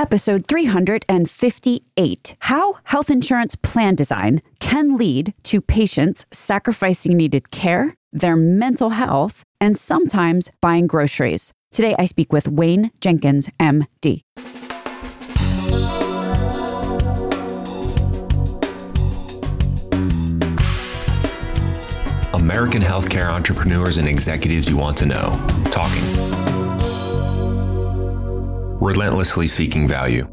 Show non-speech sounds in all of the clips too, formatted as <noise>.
episode 358 How Health Insurance Plan Design Can Lead to Patients Sacrificing Needed Care, Their Mental Health, and sometimes buying groceries. Today, I speak with Wayne Jenkins, MD. American healthcare entrepreneurs and executives you want to know. Talking. Relentlessly seeking value.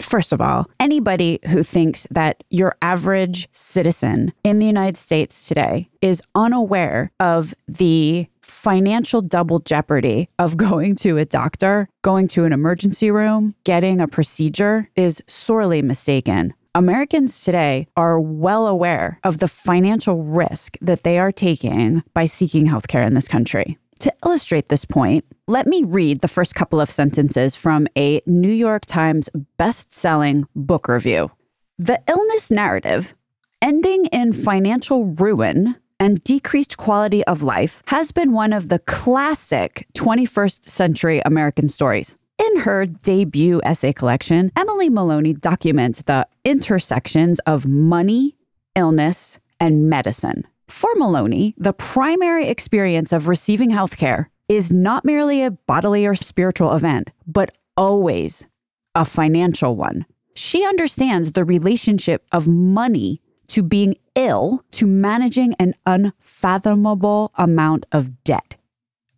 First of all, anybody who thinks that your average citizen in the United States today is unaware of the financial double jeopardy of <laughs> going to a doctor, going to an emergency room, getting a procedure is sorely mistaken. Americans today are well aware of the financial risk that they are taking by seeking healthcare in this country. To illustrate this point, let me read the first couple of sentences from a New York Times best-selling book review. The illness narrative, ending in financial ruin and decreased quality of life, has been one of the classic 21st century American stories. In her debut essay collection, Emily Maloney documents the intersections of money, illness, and medicine. For Maloney, the primary experience of receiving healthcare is not merely a bodily or spiritual event, but always a financial one. She understands the relationship of money to being ill to managing an unfathomable amount of debt.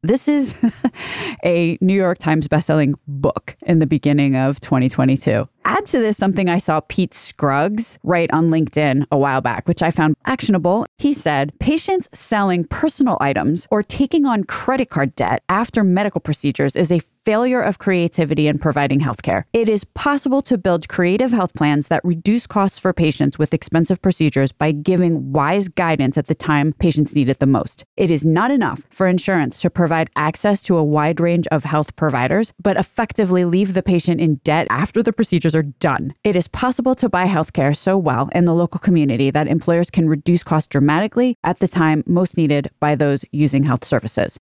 This is <laughs> a New York Times bestselling book in the beginning of 2022. Add to this something I saw Pete Scruggs write on LinkedIn a while back, which I found actionable. He said, Patients selling personal items or taking on credit card debt after medical procedures is a failure of creativity in providing healthcare. It is possible to build creative health plans that reduce costs for patients with expensive procedures by giving wise guidance at the time patients need it the most. It is not enough for insurance to provide access to a wide range of health providers, but effectively leave the patient in debt after the are done. It is possible to buy healthcare so well in the local community that employers can reduce costs dramatically at the time most needed by those using health services.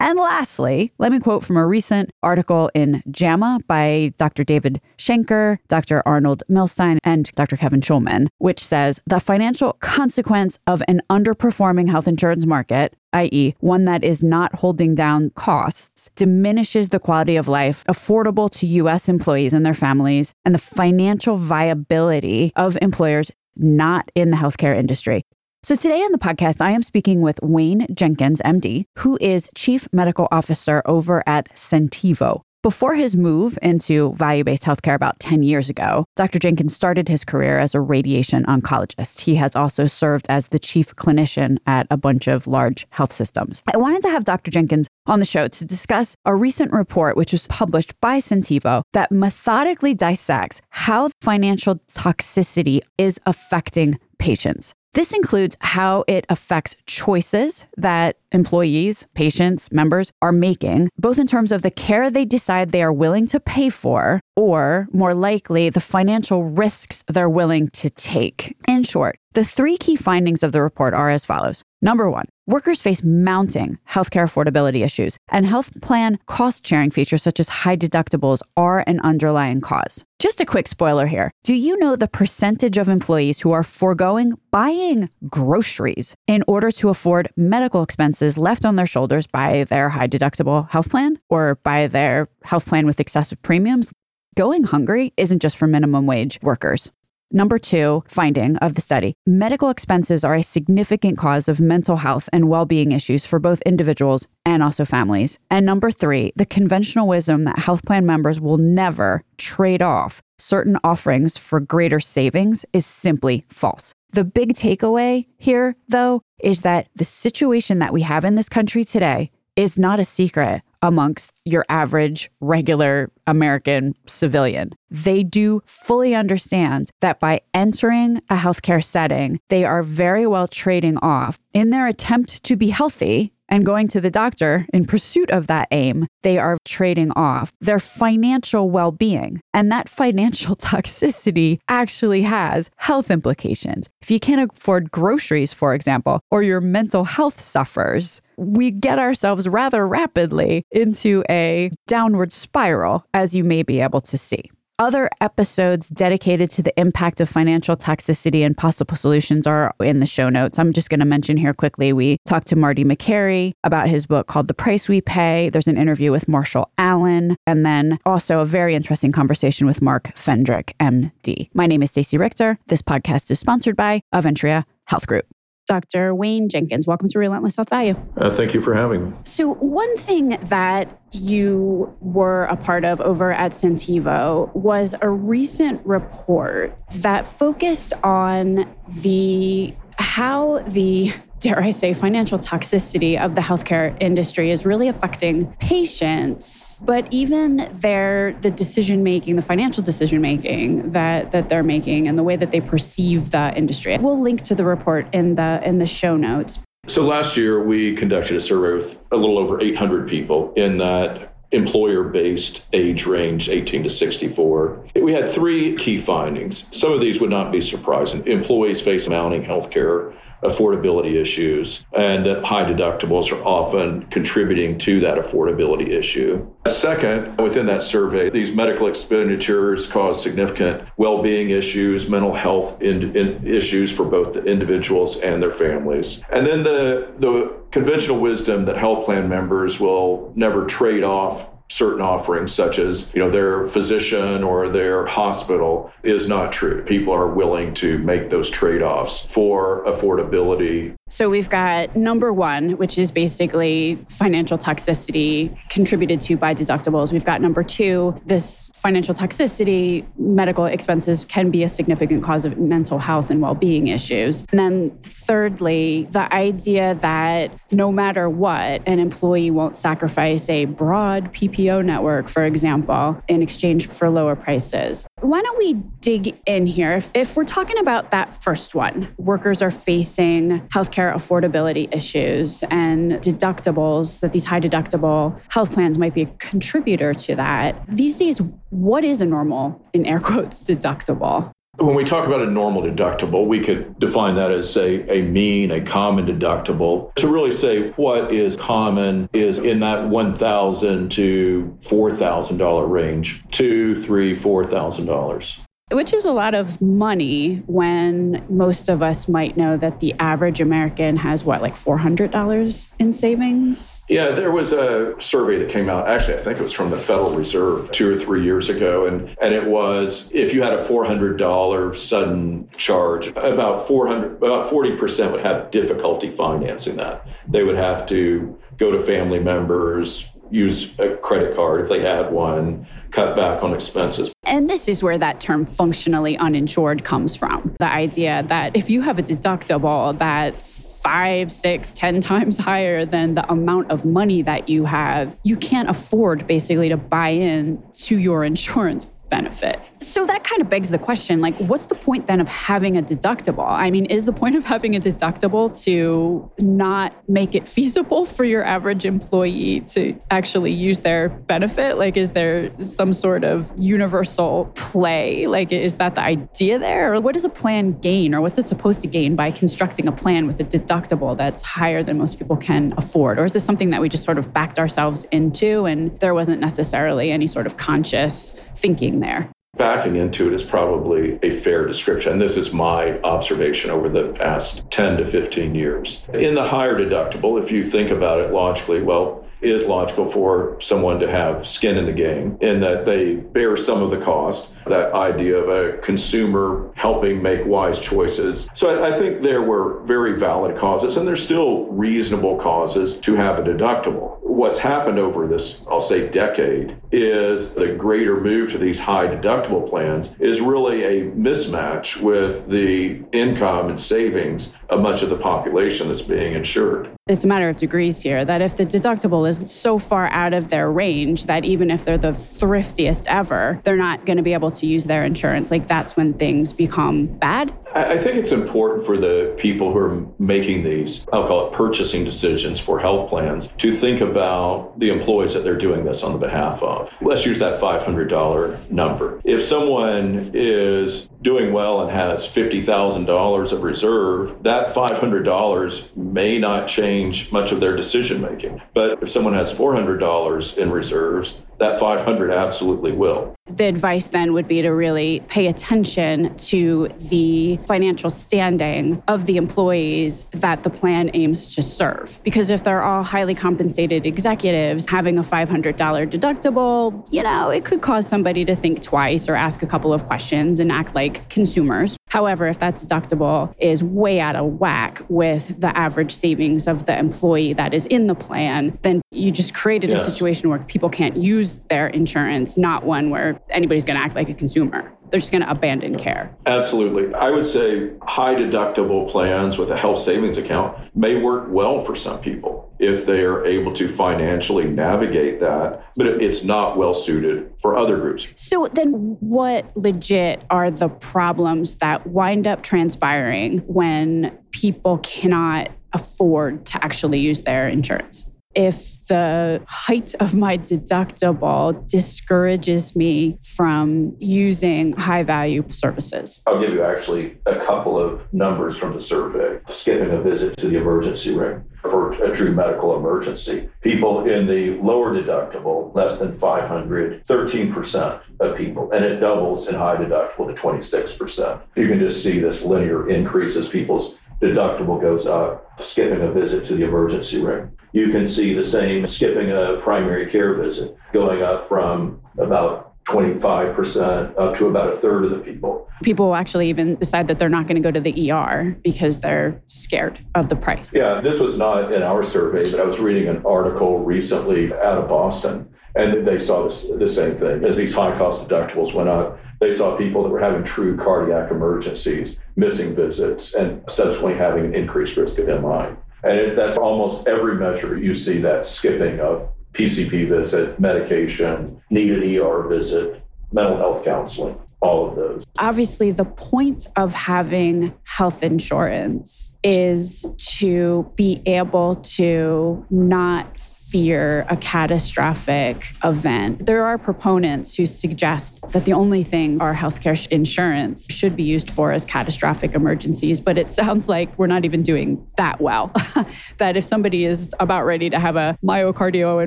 And lastly, let me quote from a recent article in JAMA by Dr. David Scheinker, Dr. Arnold Milstein, and Dr. Kevin Schulman, which says the financial consequence of an underperforming health insurance market, i.e., one that is not holding down costs, diminishes the quality of life affordable to U.S. employees and their families, and the financial viability of employers not in the healthcare industry. So today on the podcast, I am speaking with Wayne Jenkins, MD, who is Chief Medical Officer over at Centivo. Before his move into value based healthcare about 10 years ago, Dr. Jenkins started his career as a radiation oncologist. He has also served as the chief clinician at a bunch of large health systems. I wanted to have Dr. Jenkins on the show to discuss a recent report which was published by Centivo that methodically dissects how financial toxicity is affecting patients. This includes how it affects choices that employees, patients, members are making, both in terms of the care they decide they are willing to pay for, or more likely, the financial risks they're willing to take. In short, the three key findings of the report are as follows. Number one, workers face mounting healthcare affordability issues, and health plan cost sharing features such as high deductibles are an underlying cause. Just a quick spoiler here. Do you know the percentage of employees who are foregoing buying groceries in order to afford medical expenses left on their shoulders by their high deductible health plan or by their health plan with excessive premiums? Going hungry isn't just for minimum wage workers. Number two finding of the study medical expenses are a significant cause of mental health and well being issues for both individuals and also families. And number three, the conventional wisdom that health plan members will never trade off certain offerings for greater savings is simply false. The big takeaway here, though, is that the situation that we have in this country today is not a secret amongst your average, regular American civilian. They do fully understand that by entering a healthcare setting, they are very well trading off in their attempt to be healthy and going to the doctor in pursuit of that aim, they are trading off their financial well being. And that financial <laughs> toxicity actually has health implications. If you can't afford groceries, for example, or your mental health suffers, we get ourselves rather rapidly into a downward spiral, as you may be able to see. Other episodes dedicated to the impact of financial toxicity and possible solutions are in the show notes. I'm just going to mention here quickly we talked to Marty Makary about his book called The Price We Pay. There's an interview with Marshall Allen, and then also a very interesting conversation with Mark Fendrick, MD. My name is Stacey Richter. This podcast is sponsored by Aventria Health Group. Dr. Wayne Jenkins, welcome to Relentless Health Value. Uh, thank you for having me. So, one thing that you were a part of over at Centivo was a recent report that focused on the how the dare I say, financial toxicity of the healthcare industry is really affecting patients, but even their the decision making, the financial decision making that that they're making, and the way that they perceive the industry. We'll link to the report in the in the show notes. So last year we conducted a survey with a little over 800 people in that employer based age range 18 to 64. We had three key findings. Some of these would not be surprising. Employees face mounting healthcare affordability issues, and that high deductibles are often contributing to that affordability issue. Second, within that survey, these medical expenditures cause significant well being issues, mental health in, in issues for both the individuals and their families. And then the, the conventional wisdom that health plan members will never trade off certain offerings such as you know their physician or their hospital is not true. People are willing to make those trade-offs for affordability so we've got number one, which is basically financial toxicity contributed to by deductibles. We've got number two, this financial toxicity, medical expenses can be a significant cause of mental health and well being issues. And then thirdly, the idea that no matter what, an employee won't sacrifice a broad PPO network, for example, in exchange for lower prices. Why don't we dig in here? If, if we're talking about that first one, workers are facing healthcare affordability issues and deductibles, that these high deductible health plans might be a contributor to that. These days, what is a normal, in air quotes, <laughs> deductible? When we talk about a normal deductible, we could define that as, say, a mean, a common deductible. To really say what is common is in that 1,000 to $4,000 range, two, three, $4,000 which is a lot of money when most of us might know that the average American has what, like $400 in savings? Yeah, there was a survey that came out. Actually, I think it was from the Federal Reserve two or three years ago. And, and it was if you had a $400 sudden charge, about 400, about 40% would have difficulty financing that. They would have to go to family members, use a credit card if they had one, cut back on expenses. And this is where that term functionally uninsured comes from. The idea that if you have a deductible that's five, six, ten times higher than the amount of money that you have, you can't afford basically to buy in to your insurance benefit. So that kind of begs the question like, what's the point then of having a deductible? I mean, is the point of having a deductible to not make it feasible for your average employee to actually use their benefit? Like, is there some sort of universal play? Like, is that the idea there? Or what does a plan gain? Or what's it supposed to gain by constructing a plan with a deductible that's higher than most people can afford? Or is this something that we just sort of backed ourselves into and there wasn't necessarily any sort of conscious thinking there? Backing into it is probably a fair description. This is my observation over the past 10 to 15 years. In the higher deductible, if you think about it logically, well, is logical for someone to have skin in the game in that they bear some of the cost, that idea of a consumer helping make wise choices. So I think there were very valid causes, and there's still reasonable causes to have a deductible. What's happened over this, I'll say, decade is the greater move to these high deductible plans is really a mismatch with the income and savings of much of the population that's being insured it's a matter of degrees here that if the deductible is so far out of their range that even if they're the thriftiest ever, they're not going to be able to use their insurance. Like that's when things become bad. I think it's important for the people who are making these, I'll call it purchasing decisions for health plans, to think about the employees that they're doing this on the behalf of. Let's use that $500 number. If someone is doing well and has $50,000 of reserve, that $500 may not change much of their decision making. But if someone has $400 in reserves, that 500 absolutely will. The advice then would be to really pay attention to the financial standing of the employees that the plan aims to serve. Because if they're all highly compensated executives, having a $500 deductible, you know, it could cause somebody to think twice or ask a couple of questions and act like consumers. However, if that deductible is way out of whack with the average savings of the employee that is in the plan, then you just created a situation where people can't use their insurance, not one where anybody's going to act like a consumer. They're just going to abandon care. Absolutely. I would say high deductible plans with a health savings account may work well for some people if they are able to financially navigate that, but it's not well suited for other groups. So, then what legit are the problems that wind up transpiring when people cannot afford to actually use their insurance? if the height of my deductible discourages me from using high value services? I'll give you actually a couple of numbers from the survey. Skipping a visit to the emergency room for a true medical emergency. People in the lower deductible, less than 500, 13% of people, and it doubles in high deductible to 26%. You can just see this linear increase as people's deductible goes up, skipping a visit to the emergency room you can see the same skipping a primary care visit going up from about 25% up to about a third of the people. People actually even decide that they're not going to go to the ER because they're scared of the price. Yeah, this was not in our survey, but I was reading an article recently out of Boston, and they saw this, the same thing. As these high cost deductibles went up, they saw people that were having true cardiac emergencies, missing visits, and subsequently having an increased risk of MI. And it, that's almost every measure you see that skipping of PCP visit, medication, needed ER visit, mental health counseling, all of those. Obviously, the point of having health insurance is to be able to not fear a catastrophic event. There are proponents who suggest that the only thing our healthcare insurance should be used for is catastrophic emergencies, but it <laughs> sounds like we're not even doing that well. <laughs> that if somebody is about ready to have a myocardial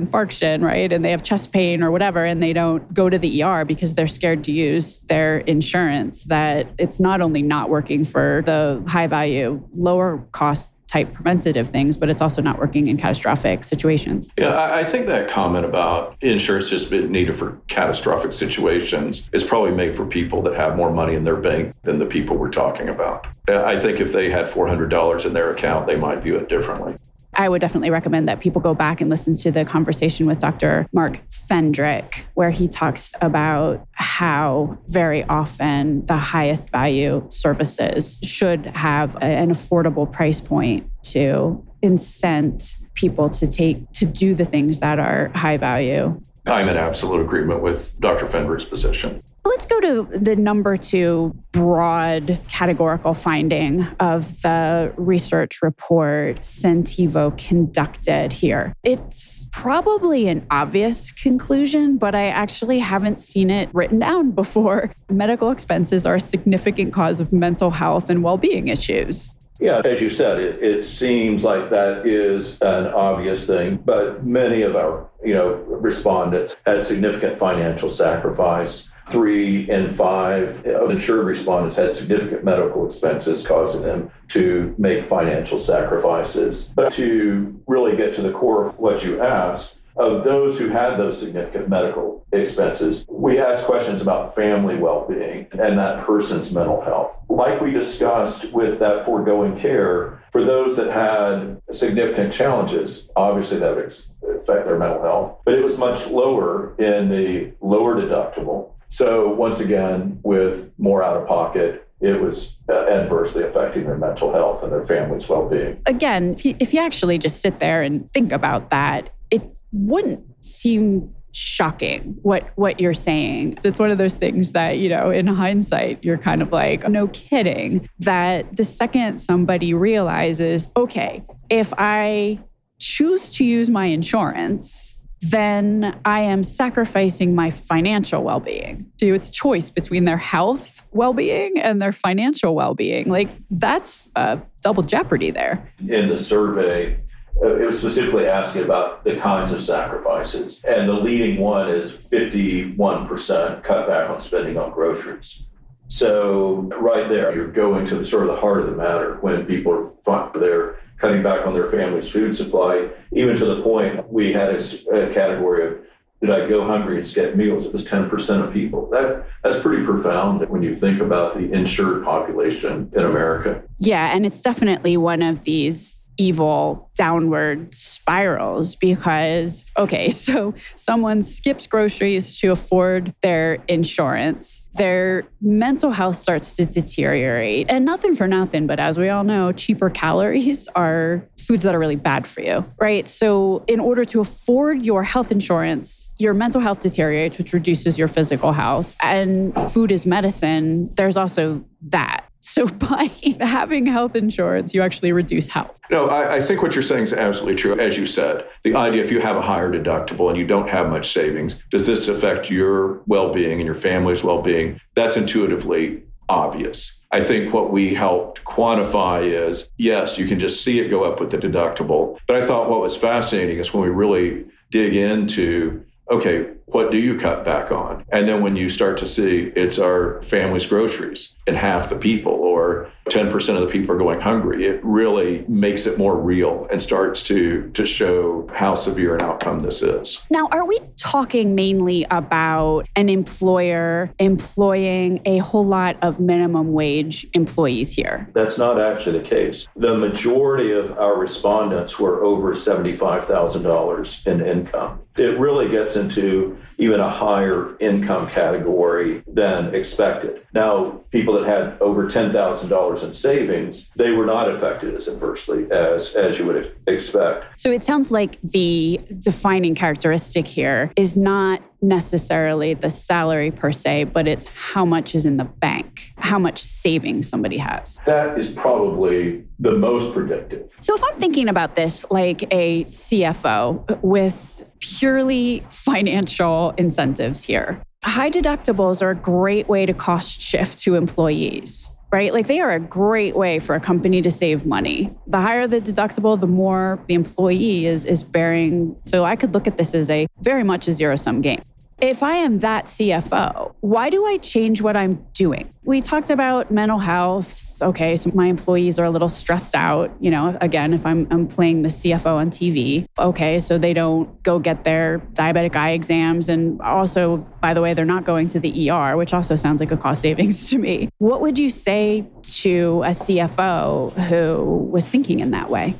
infarction, right, and they have chest pain or whatever, and they don't go to the ER because they're scared to use their insurance, that it's not only not working for the high value, lower cost type preventative things, but it's also not working in catastrophic situations. Yeah, I think that comment about insurance just being needed for catastrophic situations is probably made for people that have more money in their bank than the people we're talking about. I think if they had $400 in their account, they might view it differently. I would definitely recommend that people go back and listen to the conversation with Dr. Mark Fendrick, where he talks about how very often the highest value services should have an affordable price point to incent people to take to do the things that are high value. I'm in absolute agreement with Dr. Fendrick's position. Let's go to the number two broad categorical finding of the research report Centivo conducted here. It's probably an obvious conclusion, but I actually haven't seen it written down before. <laughs> Medical expenses are a significant cause of mental health and well being issues. Yeah, as you said, it, it, seems like that is an obvious thing, but many of our, you know, respondents had significant financial sacrifice. Three in five of insured respondents had significant medical expenses causing them to make financial sacrifices. But to really get to the core of what you asked, of those who had those significant medical expenses, we asked questions about family well being and that person's mental health. Like we discussed with that foregoing care, for those that had significant challenges, obviously that would affect their mental health, but it was much lower in the lower deductible. So, once again, with more out of pocket, it was uh, adversely affecting their mental health and their family's well being. Again, if you, if you actually just sit there and think about that, it wouldn't seem shocking what what you're saying it's one of those things that you know in hindsight you're kind of like no kidding that the second somebody realizes okay if i choose to use my insurance then i am sacrificing my financial well-being so it's a choice between their health well being and their financial well being. Like, that's a double jeopardy there. In the survey, uh, it was specifically asking about the kinds of sacrifices. And the leading one is 51% cut back on spending on groceries. So, right there, you're going to the sort of the heart of the matter when people are they're cutting back on their family's food supply, even to the point we had a, a category of did I go hungry and skip meals? It was 10% of people. That that's pretty profound when you think about the insured population in America. Yeah, and it's definitely one of these evil downward spirals because, okay, <laughs> so someone skips groceries to afford their insurance, their mental health starts to deteriorate. And nothing for nothing, but as we all know, cheaper calories <laughs> are foods that are really bad for you, right? So, in order to afford your health insurance, your mental health deteriorates, which reduces your physical health. And food is medicine. There's also that. So <laughs> by having health insurance, you actually reduce health. No, I, I, think what you're saying is absolutely true. As you said, the idea if you have a higher deductible and you don't have much savings, does this affect your well being and your family's well being? That's intuitively obvious. I think what we helped quantify is yes, you can just see it go up with the deductible. But I thought what was fascinating is when we really dig into okay, what do you cut back on? And then when you start to see it's our family's groceries and half the people or 10% of the people are going hungry, it really makes it more real and starts to to show how severe an outcome this is. Now, are we talking mainly about an employer employing a whole lot of minimum wage employees here? That's not actually the case. The majority of our respondents were over $75,000 in income. It really gets into even a higher income category than expected. Now, people that had over $10,000 in savings, they were not affected as adversely as, as you would expect. So it sounds like the defining characteristic here is not necessarily the salary per se, but it's how much is in the bank, how much savings somebody has. That is probably the most predictive. So if I'm thinking about this like a CFO with purely financial incentives here, high deductibles are a great way to cost shift to employees right? Like they are a great way for a company to save money. The higher the deductible, the more the employee is is bearing. So I could look at this as a very much a zero sum game if I am that CFO, why do I change what I'm doing? We talked about mental health. Okay, so my employees are a little stressed out. You know, again, if I'm, I'm playing the CFO on TV, okay, so they don't go get their diabetic eye exams. And also, by the way, they're not going to the ER, which also sounds like a cost savings <laughs> to me. What would you say to a CFO who was thinking in that way?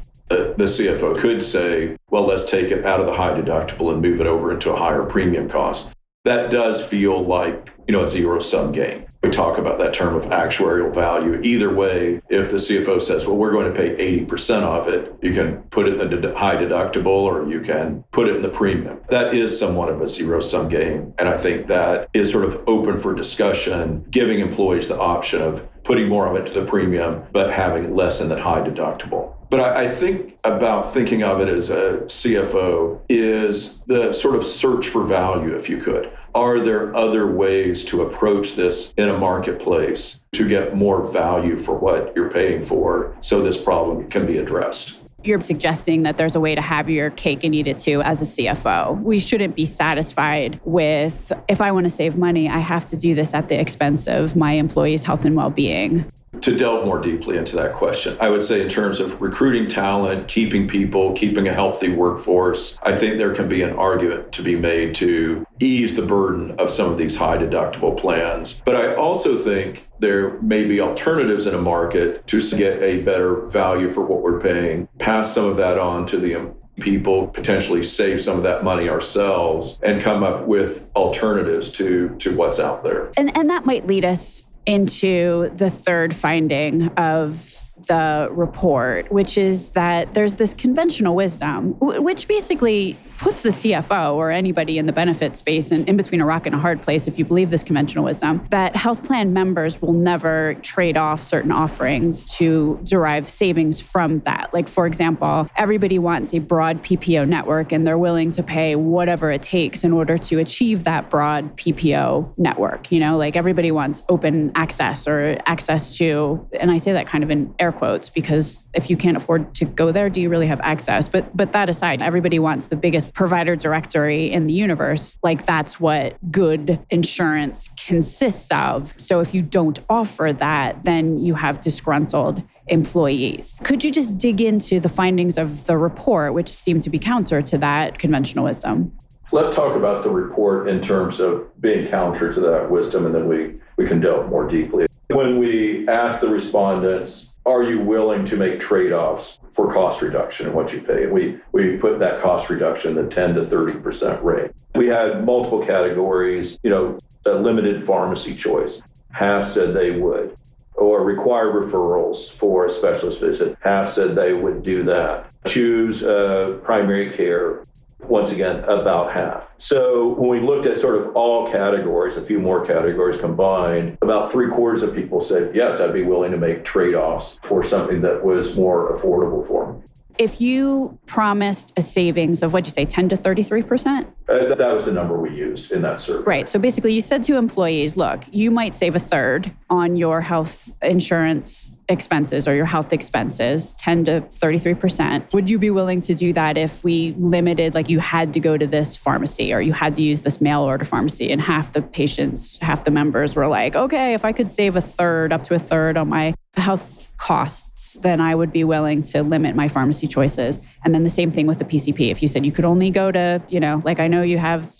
The CFO could say, well, let's take it out of the high deductible and move it over into a higher premium cost. That does feel like, you know, a zero sum game. We talk about that term of actuarial value. Either way, if the CFO says, well, we're going to pay 80% of it, you can put it in the high deductible or you can put it in the premium. That is somewhat of a zero sum game. And I think that is sort of open for discussion, giving employees the option of putting more of it to the premium, but having less in that high deductible. But I, I, think about thinking of it as a CFO is the sort of search for value, if you could. Are there other ways to approach this in a marketplace to get more value for what you're paying for so this problem can be addressed? You're suggesting that there's a way to have your cake and eat it too as a CFO. We shouldn't be satisfied with if I want to save money, I have to do this at the expense of my employees' health and well being to delve more deeply into that question, I would say in terms of recruiting talent, keeping people, keeping a healthy workforce, I think there can be an argument to be made to ease the burden of some of these high deductible plans. But I also think there may be alternatives in a market to get a better value for what we're paying, pass some of that on to the people potentially save some of that money ourselves and come up with alternatives to to what's out there. And and that might lead us into the third finding of the report, which is that there's this conventional wisdom, which basically puts the CFO or anybody in the benefit space in, in between a rock and a hard place, if you believe this conventional wisdom, that health plan members will never trade off certain offerings to derive savings from that. Like, for example, everybody wants a broad PPO network and they're willing to pay whatever it takes in order to achieve that broad PPO network. You know, like everybody wants open access or access to, and I say that kind of in air quotes because if you can't afford to go there, do you really have access? But but that aside, everybody wants the biggest provider directory in the universe. Like that's what good insurance consists of. So if you don't offer that, then you have disgruntled employees. Could you just dig into the findings of the report, which seem to be counter to that conventional wisdom? Let's talk about the report in terms of being counter to that wisdom, and then we, we can delve more deeply. When we asked the respondents, are you willing to make trade-offs for cost reduction and what you pay? We we put that cost reduction in the 10 to 30 percent range. We had multiple categories, you know, a limited pharmacy choice. Half said they would, or require referrals for a specialist visit. Half said they would do that. Choose uh, primary care once again, about half. So when we looked at sort of all categories, a few more categories combined, about three quarters of people said, yes, I'd be willing to make trade offs for something that was more affordable for them. If you promised a savings of what'd you say, 10 to 33%? Uh, that was the number we used in that survey. Right. So basically, you said to employees, look, you might save a third on your health insurance expenses or your health expenses, 10 to 33%. Would you be willing to do that if we limited, like you had to go to this pharmacy or you had to use this mail order pharmacy? And half the patients, half the members were like, okay, if I could save a third, up to a third on my health costs, then I would be willing to limit my pharmacy choices. And then the same thing with the PCP. If you said you could only go to, you know, like I know you have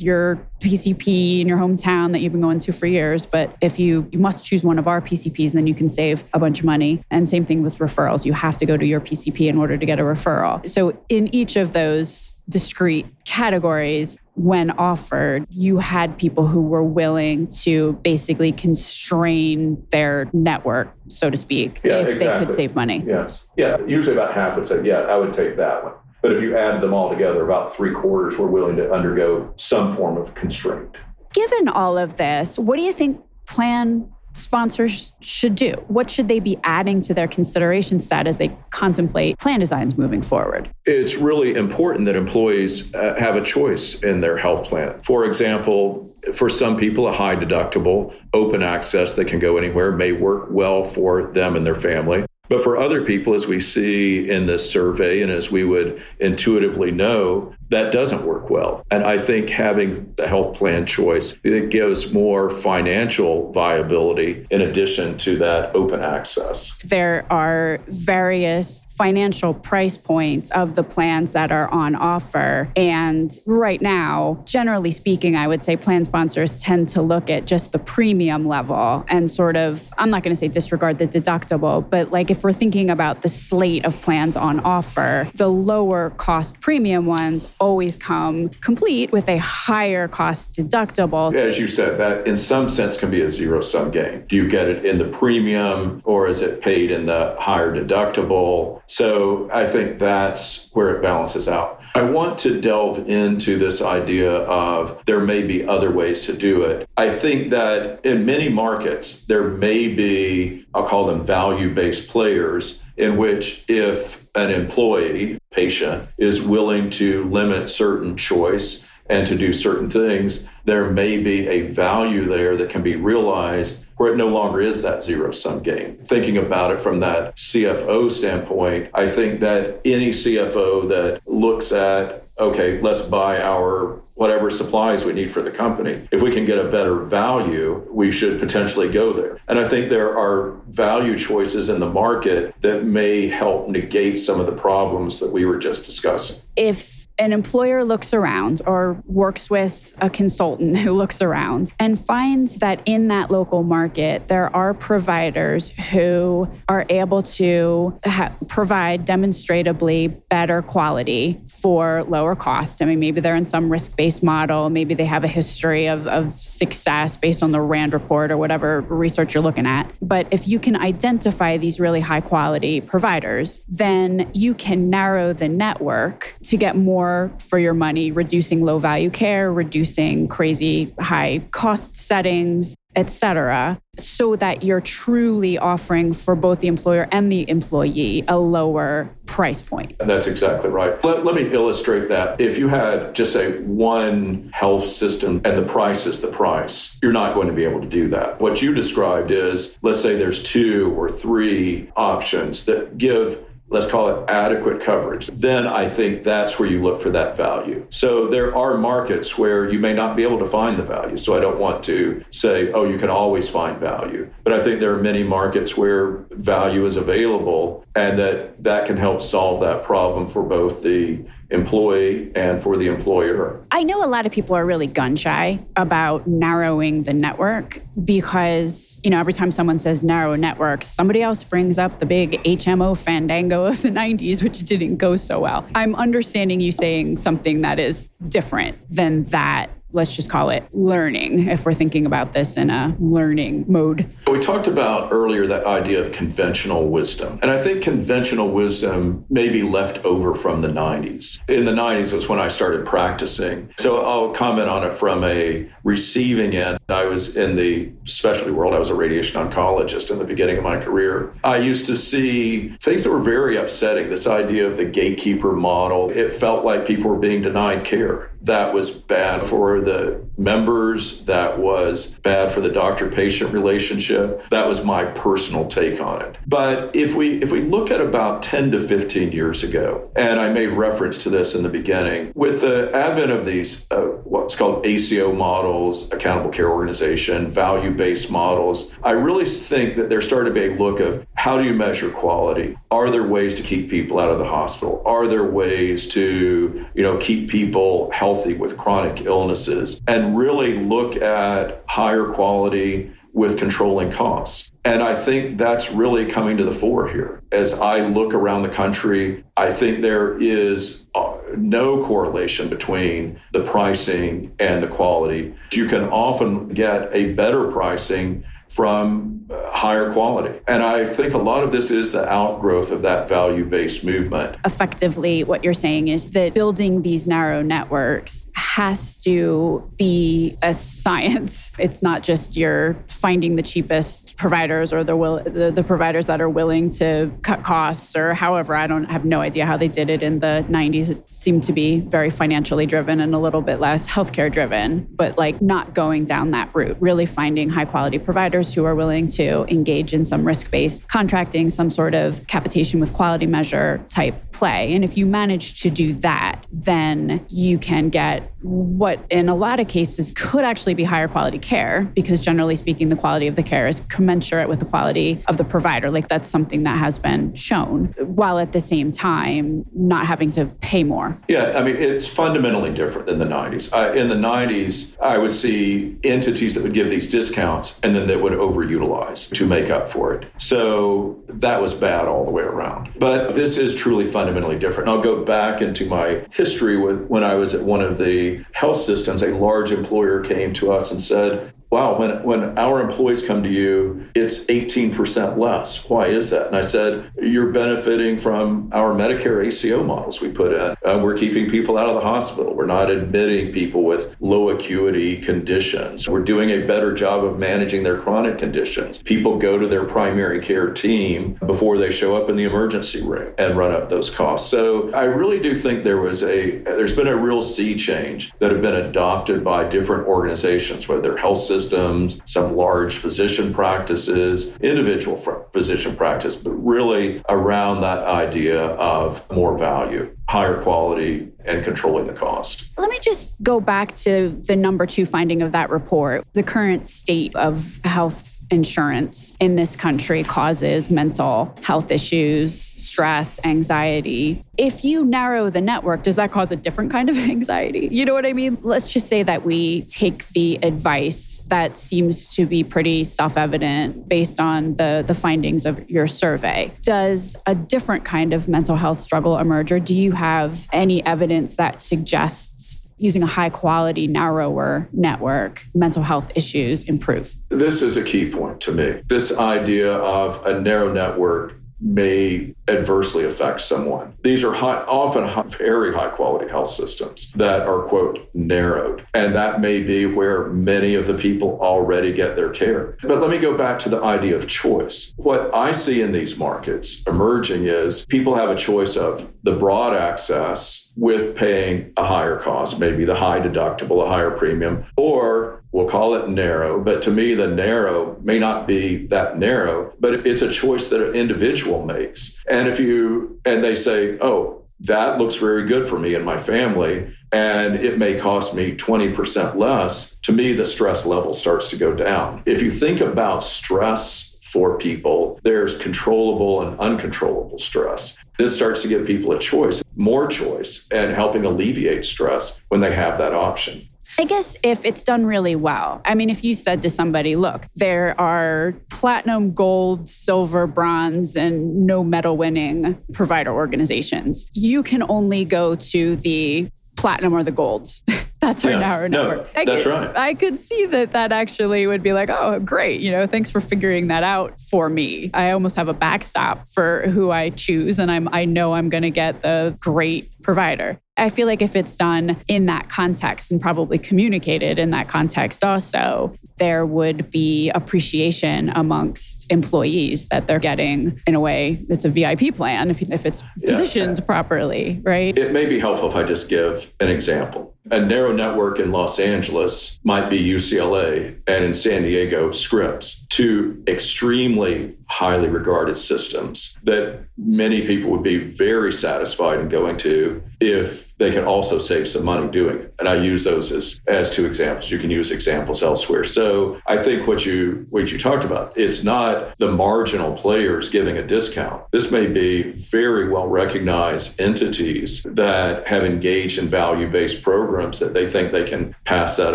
your PCP in your hometown that you've been going to for years. But if you you must choose one of our PCPs, then you can save a bunch of money. And same thing with referrals. You have to go to your PCP in order to get a referral. So in each of those discrete categories, when offered, you had people who were willing to basically constrain their network, so to speak, yeah, if exactly. they could save money. Yes. Yeah. Usually about half would say, yeah, I would take that one. But if you add them all together, about three quarters were willing to undergo some form of constraint. Given all of this, what do you think plan sponsors should do? What should they be adding to their consideration set as they contemplate plan designs moving forward? It's really important that employees uh, have a choice in their health plan. For example, for some people, a high deductible, open access that can go anywhere may work well for them and their family. But for other people, as we see in this survey and as we would intuitively know, that doesn't work well. And I think having a health plan choice it gives more financial viability in addition to that open access. There are various financial price points of the plans that are on offer. And right now, generally speaking, I would say plan sponsors tend to look at just the premium level and sort of, I'm not going to say disregard the deductible, but like if we're thinking about the slate of plans on offer, the lower cost premium ones always come complete with a higher cost deductible. As you said, that in some sense can be a zero sum game. Do you get it in the premium or is it paid in the higher deductible? So I think that's where it balances out. I want to delve into this idea of there may be other ways to do it. I think that in many markets, there may be, I'll call them value based players, in which if an employee, patient, is willing to limit certain choice and to do certain things, there may be a value there that can be realized where it no longer is that zero sum game. Thinking about it from that CFO standpoint, I think that any CFO that looks at, okay, let's buy our whatever supplies we need for the company. If we can get a better value, we should potentially go there. And I think there are value choices in the market that may help negate some of the problems that we were just discussing. If an employer looks around or works with a consultant who looks around and finds that in that local market, there are providers who are able to ha- provide demonstrably better quality for lower cost. I mean, maybe they're in some risk based model, maybe they have a history of, of success based on the RAND report or whatever research you're looking at. But if you can identify these really high quality providers, then you can narrow the network to get more more for your money, reducing low value care, reducing crazy high cost settings, et cetera, so that you're truly offering for both the employer and the employee a lower price point. That's exactly right. Let, let me illustrate that. If you had just say one health system and the price is the price, you're not going to be able to do that. What you described is let's say there's two or three options that give let's call it adequate coverage, then I think that's where you look for that value. So there are markets where you may not be able to find the value. So I don't want to say, oh, you can always find value. But I think there are many markets where value is available and that that can help solve that problem for both the employee and for the employer. I know a lot of people are really gun shy about narrowing the network because, you know, every time someone says narrow networks, somebody else brings up the big HMO fandango of the 90s, which didn't go so well. I'm understanding you saying something that is different than that let's just call it learning if we're thinking about this in a learning mode. We talked about earlier that idea of conventional wisdom. And I think conventional wisdom may be left over from the 90s. In the 90s was when I started practicing. So I'll comment on it from a receiving end. I was in the specialty world, I was a radiation oncologist in the beginning of my career. I used to see things that were very upsetting this idea of the gatekeeper model. It felt like people were being denied care that was bad for the members, that was bad for the doctor patient relationship. That was my personal take on it. But if we if we look at about 10 to 15 years ago, and I made reference to this in the beginning, with the advent of these uh, what's called ACO models, accountable care organization, value-based models, I really think that there started to be a look of how do you measure quality? Are there ways to keep people out of the hospital? Are there ways to, you know, keep people healthy healthy with chronic illnesses and really look at higher quality with controlling costs. And I think that's really coming to the fore here. As I look around the country, I think there is uh, no correlation between the pricing and the quality. You can often get a better pricing from higher quality. And I think a lot of this is the outgrowth of that value based movement. Effectively, what you're saying is that building these narrow networks has to be a science. <laughs> It's not just you're finding the cheapest providers or the, will, the, the providers that are willing to cut costs or however. I don't have no idea how they did it in the 90s. It seemed to be very financially driven and a little bit less healthcare driven, but like not going down that route, really finding high quality providers who are willing to engage in some risk based contracting, some sort of capitation with quality measure type play. And if you manage to do that, then you can get what in a lot of cases could actually be higher quality care because generally speaking the quality of the care is commensurate with the quality of the provider. Like that's something that has been shown while at the same time not having to pay more. Yeah i mean it's fundamentally different than the 90s I, in the 90s i would see entities that would give these discounts and then they would overutilize to make up for it. So that was bad all the way around. But this is truly fundamentally different. And i'll go back into my history with when i was at one of the health systems, a large employer came to us and said, wow, when, when our employees come to you, it's 18% less. Why is that? And I said, you're benefiting from our Medicare ACO models we put in. Uh, we're keeping people out of the hospital. We're not admitting people with low acuity conditions. We're doing a better job of managing their chronic conditions. People go to their primary care team before they show up in the emergency room and run up those costs. So I really do think there was a, there's been a real sea change that have been adopted by different organizations, whether health systems systems, some large physician practices, individual physician practice, but really around that idea of more value, higher quality, and controlling the cost. Let me just go back to the number two finding of that report. The current state of health insurance in this country causes mental health issues, stress, anxiety. If you narrow the network, does that cause a different kind of <laughs> anxiety? You know what I mean? Let's just say that we take the advice that seems to be pretty self-evident based on the, the findings of your survey. Does a different kind of mental health struggle emerge, or do you have any evidence that suggests using a high quality, narrower network, mental health issues improve? This is a key point to me. This idea of a narrow network may adversely affect someone. These are high, often high, very high quality health systems that are, quote, narrowed. And that may be where many of the people already get their care. But let me go back to the idea of choice. What I see in these markets emerging is people have a choice of the broad access with paying a higher cost, maybe the high deductible, a higher premium, or we'll call it narrow. But to me, the narrow may not be that narrow, but it's a choice that an individual makes. And if you, and they say, oh, that looks very good for me and my family, and it may cost me 20% less, to me, the stress level starts to go down. If you think about stress for people, there's controllable and uncontrollable stress. This starts to give people a choice, more choice, and helping alleviate stress when they have that option. I guess if it's done really well, I mean, if you said to somebody, look, there are platinum, gold, silver, bronze, and no medal winning provider organizations, you can only go to the platinum or the gold. <laughs> that's our no, number. I that's could, right. I could see that that actually would be like, oh, great. You know, thanks for figuring that out for me. I almost have a backstop for who I choose, and I'm I know I'm going to get the great provider. I feel like if it's done in that context and probably communicated in that context also, there would be appreciation amongst employees that they're getting in a way that's a VIP plan if, if it's positioned yeah. properly, right? It may be helpful if I just give an example. A narrow network in Los Angeles might be UCLA and in San Diego, Scripps, two extremely highly regarded systems that many people would be very satisfied in going to if they can also save some money doing it. And I use those as, as two examples. You can use examples elsewhere. So I think what you what you talked about, it's not the marginal players giving a discount. This may be very well recognized entities that have engaged in value-based programs that they think they can pass that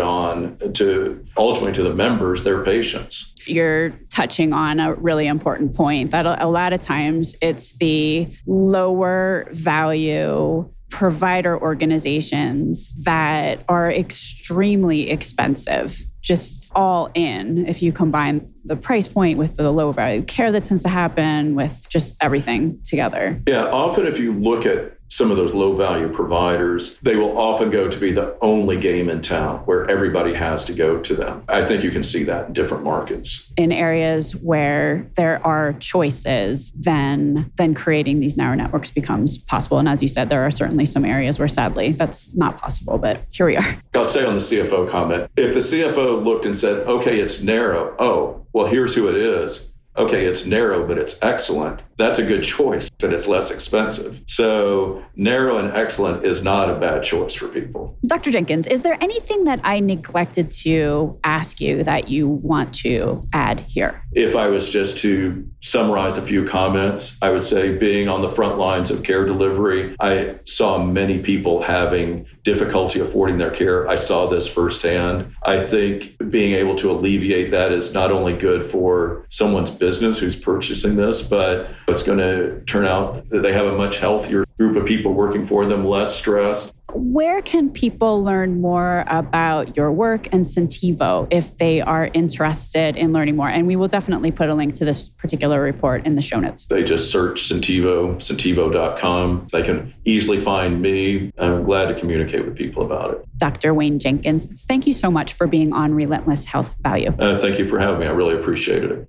on to ultimately to the members, their patients you're touching on a really important point that a lot of times it's the lower value provider organizations that are extremely expensive, just all in, if you combine the price point with the low value care that tends to happen, with just everything together. Yeah, often if you look at some of those low value providers, they will often go to be the only game in town where everybody has to go to them. I think you can see that in different markets. In areas where there are choices, then then creating these narrow networks becomes possible. And as you said, there are certainly some areas where sadly that's not possible, but here we are. I'll say on the CFO comment, if the CFO looked and said, okay, it's narrow, oh, well, here's who it is okay, it's narrow, but it's excellent, that's a good choice and it's less expensive. So, narrow and excellent is not a bad choice for people. Dr. Jenkins, is there anything that I neglected to ask you that you want to add here? If I was just to summarize a few comments, I would say being on the front lines of care delivery, I saw many people having difficulty affording their care. I saw this firsthand. I think being able to alleviate that is not only good for someone's business who's purchasing this, but it's going to turn out that they have a much healthier group of people working for them, less stress. Where can people learn more about your work and Centivo if they are interested in learning more? And we will definitely put a link to this particular report in the show notes. They just search Centivo, centivo.com. They can easily find me. I'm glad to communicate with people about it. Dr. Wayne Jenkins, thank you so much for being on Relentless Health Value. Uh, thank you for having me. I really appreciated it.